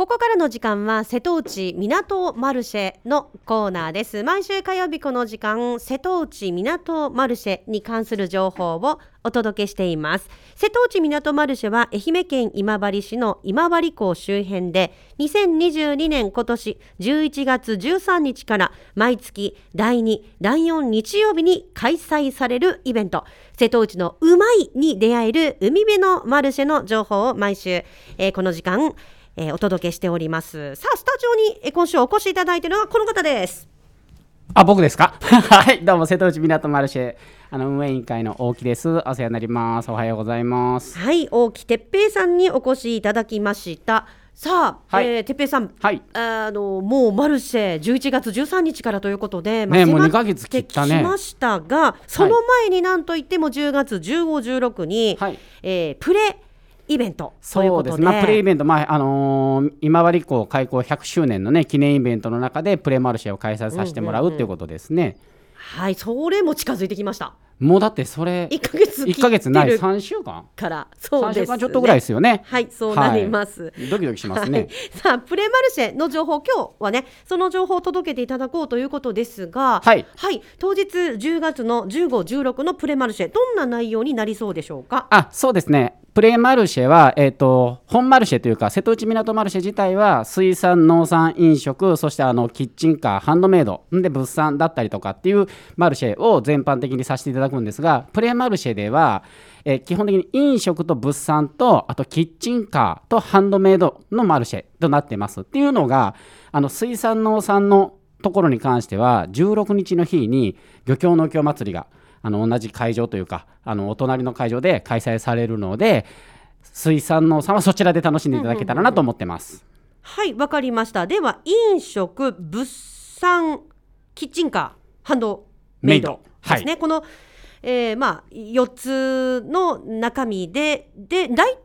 ここからの時間は瀬戸内港マルシェのコーナーです。毎週火曜日この時間瀬戸内港マルシェに関する情報をお届けしています。瀬戸内港マルシェは愛媛県今治市の今治港周辺で2022年今年11月13日から毎月第2第4日曜日に開催されるイベント。瀬戸内のうまいに出会える海辺のマルシェの情報を毎週、えーこの時間えーお届けしておりますさあスタジオにえー今週お越しいただいているのはこの方ですあ、僕ですか？はい、どうも、瀬戸内港マルシェ、あの、運営委員会の大木です。お世話になります。おはようございます。はい大木哲平さんにお越しいただきましたさあ、はいえー哲平さんはい。あのもうマルシェ11月13日からということで、ねもう迫2ヶ月切ったねましたが、その前になんといっても10月15、16に、はい。えープレイベントというそうです。ことで、まあ、プレイベント、まあ、あのー今治港開港100周年のね、記念イベントの中で、プレマルシェを開催させてもらうっていうことですね。はい、それも近づいてきました。もうだって、それ、1ヶ月切1ヶ月ない、ってる3週間？から、そう3です、ね。週間ちょっとぐらいですよね。はい、そうなります。ドキドキしますはいね。、さあプレマルシェの情報今日はねその情報を届けていただこうということですがはい当日10月の1516のプレマルシェどんな内容になりそうでしょうか？あそうですね、プレマルシェは、えー、と本マルシェというか、瀬戸内港マルシェ自体は、水産、農産、飲食、そしてあのキッチンカー、ハンドメイド、で物産だったりとかっていうマルシェを全般的にさせていただくんですが、プレマルシェでは、えー基本的に飲食と物産と、あとキッチンカーとハンドメイドのマルシェとなってます。っていうのが、あの水産、農産のところに関しては、16日の日に漁協農協祭りがあの同じ会場というかあのお隣の会場で開催されるので水産農産はそちらで楽しんでいただけたらなと思ってます。はいわかりました。では飲食物産キッチンカーハンドメイドですね、この、えーまあ4つの中身でで大体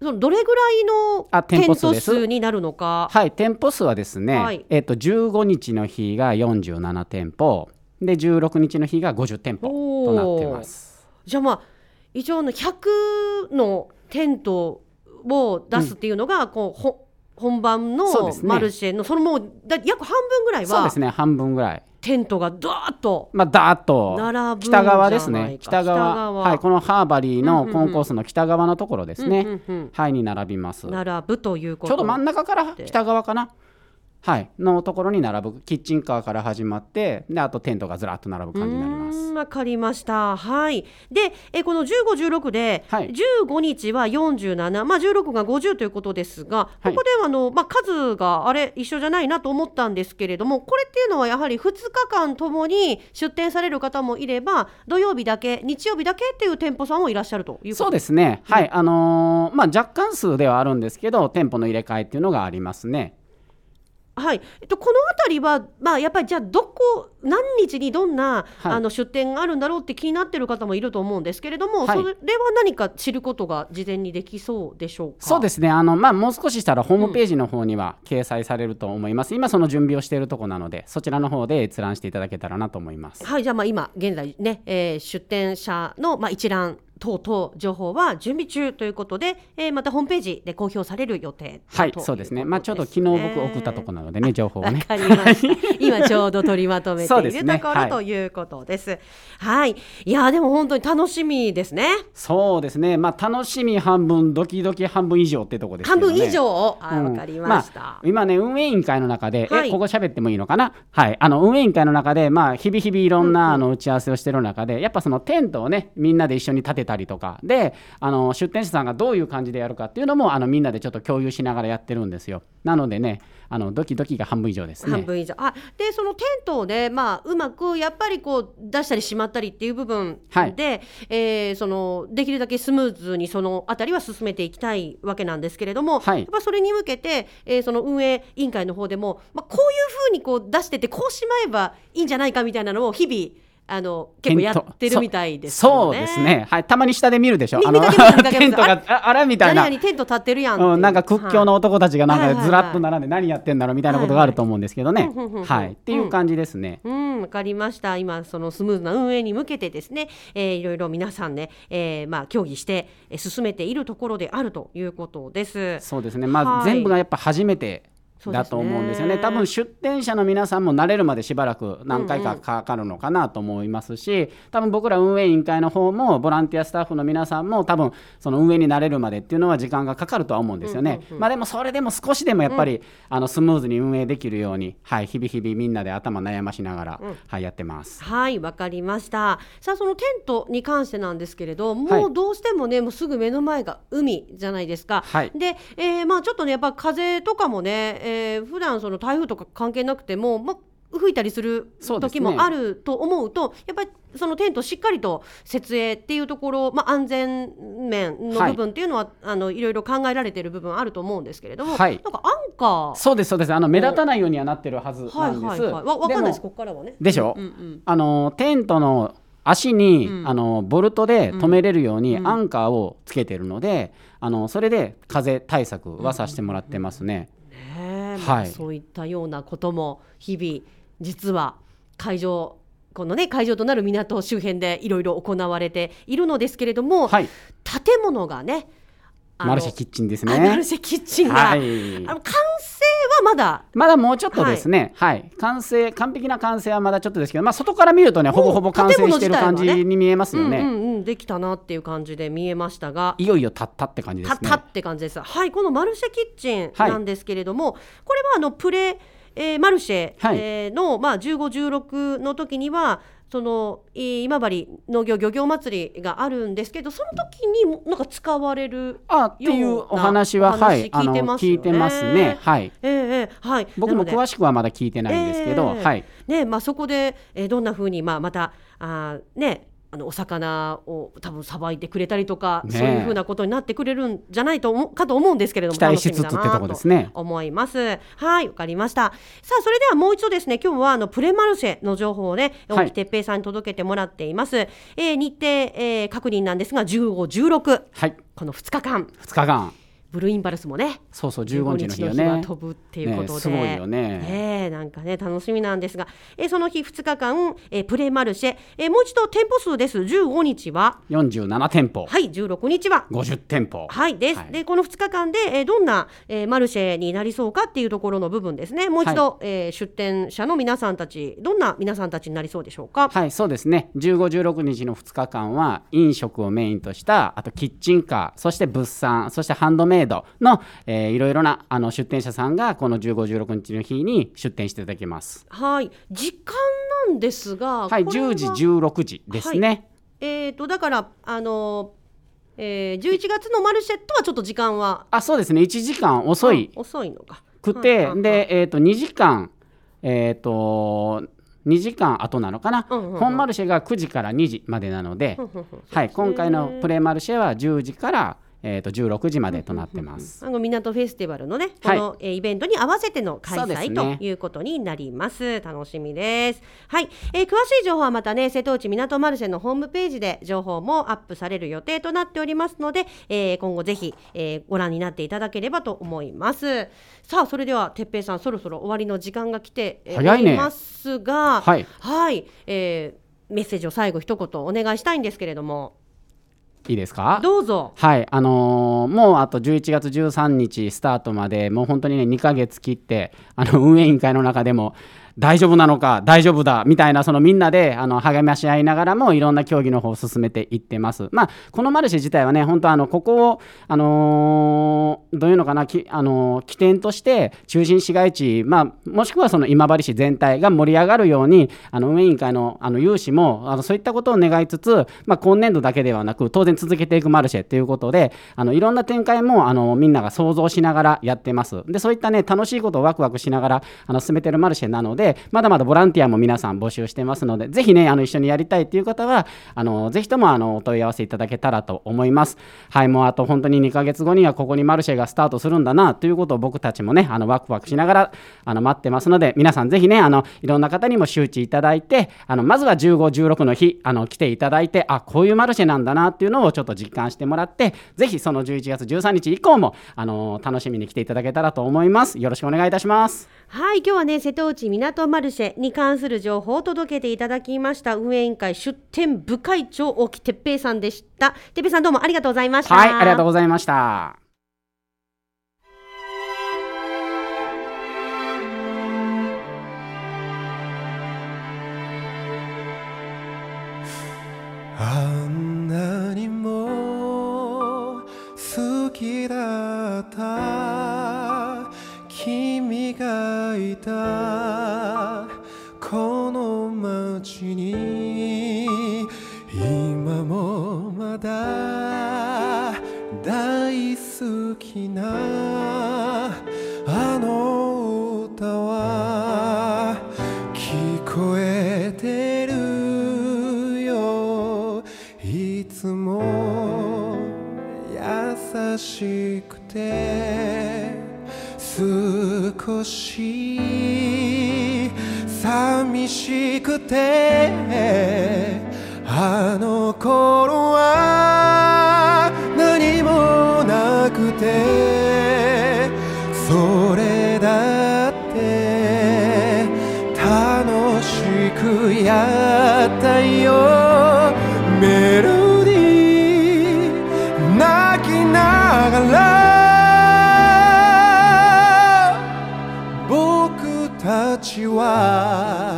そのどれぐらいのあ店店舗舗数になるのか。はい、店舗数はですね、はい。えっと15日の日が47店舗。で16日の日が50店舗となってます。じゃあまあ一応の100のテントを出すっていうのが、こうほ本番のマルシェのそのもうだ約半分ぐらいはそうですね半分ぐらい。テントがドーッとまあ、だーっと並ぶ北側ですね。北側はい、このハーバリーうんうんうん。のコンコースの北側のところですね、うんうんうん。はいに並びます。並ぶということちょうど真ん中から北側かなはい。のところに並ぶキッチンカーから始まってであとテントがずらっと並ぶ感じになります。わかりました。はい。で、えこの15、16で、はい。15日は47、まあ16が50ということですが、はい。ここではあのまあ数があれ一緒じゃないなと思ったんですけれども、これっていうのはやはり2日間ともに出店される方もいれば、土曜日だけ、日曜日だけっていう店舗さんもいらっしゃるということそうですね、はい。あのーまあ、若干数ではあるんですけど店舗の入れ替えっていうのがありますねはい、えっと、この辺りは、まあ、やっぱりじゃあどこ何日にどんな、はい。あの出店があるんだろうって気になってる方もいると思うんですけれども、はい。それは何か知ることが事前にできそうでしょうか？そうですね。あの、まあ、もう少ししたらホームページの方には掲載されると思います、今その準備をしているところなのでそちらの方で閲覧していただけたらなと思います。はい、じゃあまあ今現在ね、えー出店者のまあ一覧等々情報は準備中ということで、えーまたホームページで公表される予定はいとそうですね。いまあちょうど昨日僕送ったところなのでね情報をわねかりました。今ちょうど取りまとめているところ、ということです。はい、いやでも本当に楽しみですね。そうですね。まあ楽しみ半分ドキドキ半分以上ってとこですね。半分以上、あうん。わかりました。あ今ね運営委員会の中で、はい。えここ喋ってもいいのかな？はい。あの運営委員会の中でまあ日々日々いろんな、あの打ち合わせをしてる中でやっぱそのテントをねみんなで一緒に立てたりとか。であの出店者さんがどういう感じでやるかっていうのもあのみんなでちょっと共有しながらやってるんですよ。なのでねあのドキドキが半分以上ですね。半分以上。あでそのテントをね、まあ、うまくやっぱりこう出したりしまったりっていう部分で、はい。えーそのできるだけスムーズにそのあたりは進めていきたいわけなんですけれども、はい。やっぱそれに向けて、えーその運営委員会の方でも、まあ、こういうふうにこう出しててこうしまえばいいんじゃないかみたいなのを日々あの結構やってるみたいですそうですね。はい、たまに下で見るでしょ。見あのテントがああれ？みたいな。テント立ってるやんううん、なんか屈強の男たちがなんはいかずらっと並んで何やってんだろうみたいなことがあると思うんですけどねはいっていう感じですね。うん、わかりました。今そのスムーズな運営に向けてですね、えーいろいろ皆さんね、えーまあ協議してえー進めているところであるということです。そうですね。まあ、はい全部がやっぱ初めてだと思うんですよね。多分出店者の皆さんも慣れるまでしばらく何回かかかるのかなと思いますし、多分僕ら運営委員会の方もボランティアスタッフの皆さんも多分その運営に慣れるまでっていうのは時間がかかるとは思うんですよね。まあでもそれでも少しでもやっぱり、あのスムーズに運営できるように、はい、日々日々みんなで頭悩ましながら、はい、やってます。はい、わかりました。さあ、そのテントに関してなんですけれど、はいもうどうしてもね、もうすぐ目の前が海じゃないですか。はいで、えーまあちょっとね、やっぱ風とかもね、えー普段その台風とか関係なくても、まあ吹いたりする時もあると思うとやっぱりそのテントしっかりと設営っていうところ、まあ、安全面の部分っていうのは、い、あのいろいろ考えられている部分あると思うんですけれども、はい。なんかアンカーそうですそうです。あの目立たないようにはなってるはずはないんです。はいはい。わわかんないです。もここからはね。でしょ、うんうん。あのテントの足に、あのボルトで止めれるようにアンカーをつけてるので、あのそれで風対策はさせてもらってますね。ねえはい。まあそういったようなことも日々実は会場このね会場となる港周辺でいろいろ行われているのですけれども、はい、建物がねマルシェキッチンですあマルね。シェキッチンが、はい。あの完成はまだ。まだもうちょっとですね、はい、完成完璧な完成はまだちょっとですけど、まあ外から見るとね、ほぼほぼ完成してる感じに見えますよね。うんうんうん、できたなっていう感じで見えましたが。いよいよたったって感じですね。たったって感じです。はい、このマルシェキッチンなんですけれども、これはあのプレ、えーマルシェ、はいえーのまあ15、16の時には。そのえー今治農業漁業祭りがあるんですけどその時にもなんか使われるあっていうお話ははい、聞いてますよね聞いてますね。はい。ええええはい僕も詳しくはまだ聞いてないんですけど、ええはい。ねまあ、そこで、えーどんな風にまあ、またあーねあのお魚を多分さばいてくれたりとか、ねえ。そういう風なことになってくれるんじゃないと思うかと思うんですけれども期待しつつってとこですね。思います。はいわかりました。さあそれではもう一度ですね今日はあのプレマルシェの情報をねはい。大木哲平さんに届けてもらっています、えー日程、えー確認なんですが1516はい。この2日間。2日間。ブルーインパルスもねそうそう、15日の日よはね。飛ぶっていうことで、ねすごいよね。えなんかね楽しみなんですが、えーその日2日間、えープレマルシェ、えーもう一度店舗数です。15日は？47店舗、はい16日は？50店舗。はいです、はい。でこの2日間で、えーどんな、えーマルシェになりそうかっていうところの部分ですね。もう一度、えー出店者の皆さんたちどんな皆さんたちになりそうでしょうか、はい、そうですね。15、16日の2日間は飲食をメインとした、あとキッチンカー、そして物産、そしてハンドメイドの、えーいろいろなあの出店者さんがこの15、16日の日に出店していただきます。はい。時間なんですがはい、これは10時、16時ですね。えー、とだからあのーえー、11月のマルシェとはちょっと時間は？あ、そうですね。1時間遅い。あ遅いのか。くて、うんうんうん。で、えっ、と、2時間、えっ、と、2時間後なのかな、うんうんうん。本マルシェが9時から2時までなので、ふんふんふん。はい、今回のプレマルシェは10時から、えー、と16時までとなってます。あの港フェスティバルのね、はいこの、えーイベントに合わせての開催ねということになります。楽しみです。はい、えー詳しい情報はまたね、瀬戸内港マルシェのホームページで情報もアップされる予定となっておりますので、えー今後ぜひ、えーご覧になっていただければと思います。さあ、それでは哲平さん、そろそろ終わりの時間が来て、えー早いねますが、はいはい、えーメッセージを最後一言お願いしたいんですけれども、いいですか？どうぞ。はい、あのーもうあと11月13日スタートまで、もう本当にね、2ヶ月切って、あの運営委員会の中でも、大丈夫なのか、大丈夫だみたいな、そのみんなであの励まし合いながらも、いろんな競技の方を進めていってます。まあ、このマルシェ自体はね、本当、あのここを、あのーどういうのかな、きあのー起点として、中心市街地、まあ、もしくはその今治市全体が盛り上がるように、あの運営委員会のあの有志もあのそういったことを願いつつ、まあ、今年度だけではなく、当然続けていくマルシェということで、あのいろんな展開もあのみんなが想像しながらやってます。で、そういったね、楽しいことをワクワクしながらあの進めてるマルシェなので、でまだまだボランティアも皆さん募集してますのでぜひねあの一緒にやりたいっていう方はあのぜひともあのお問い合わせいただけたらと思います。はいもうあと本当に2ヶ月後にはここにマルシェがスタートするんだなということを僕たちもねあのワクワクしながらあの待ってますので皆さんぜひねあのいろんな方にも周知いただいてあのまずは1516の日あの来ていただいてあこういうマルシェなんだなっていうのをちょっと実感してもらってぜひその11月13日以降もあの楽しみに来ていただけたらと思います。よろしくお願いいたします。はい今日はね瀬戸内港マルシェに関する情報を届けていただきました。運営委員会出展部会長大木哲平さんでした。哲平さんどうもありがとうございました。はいありがとうございました。あんなにも好きだった君がいた街に今もまだ大好きなあの歌は聞こえてるよ。いつも優しくて少し寂しくてあの頃は何もなくてそれだって楽しくやったよ。メロディー泣きながら。僕たちは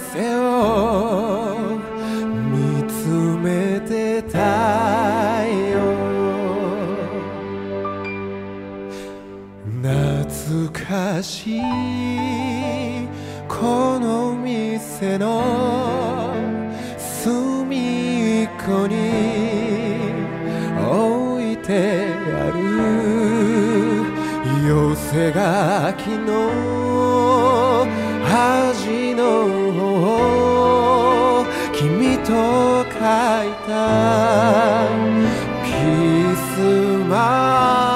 幸せを見つめてたよ。懐かしいこの店の隅っこに置いてある。寄せ書きの端のと書いた。キスマ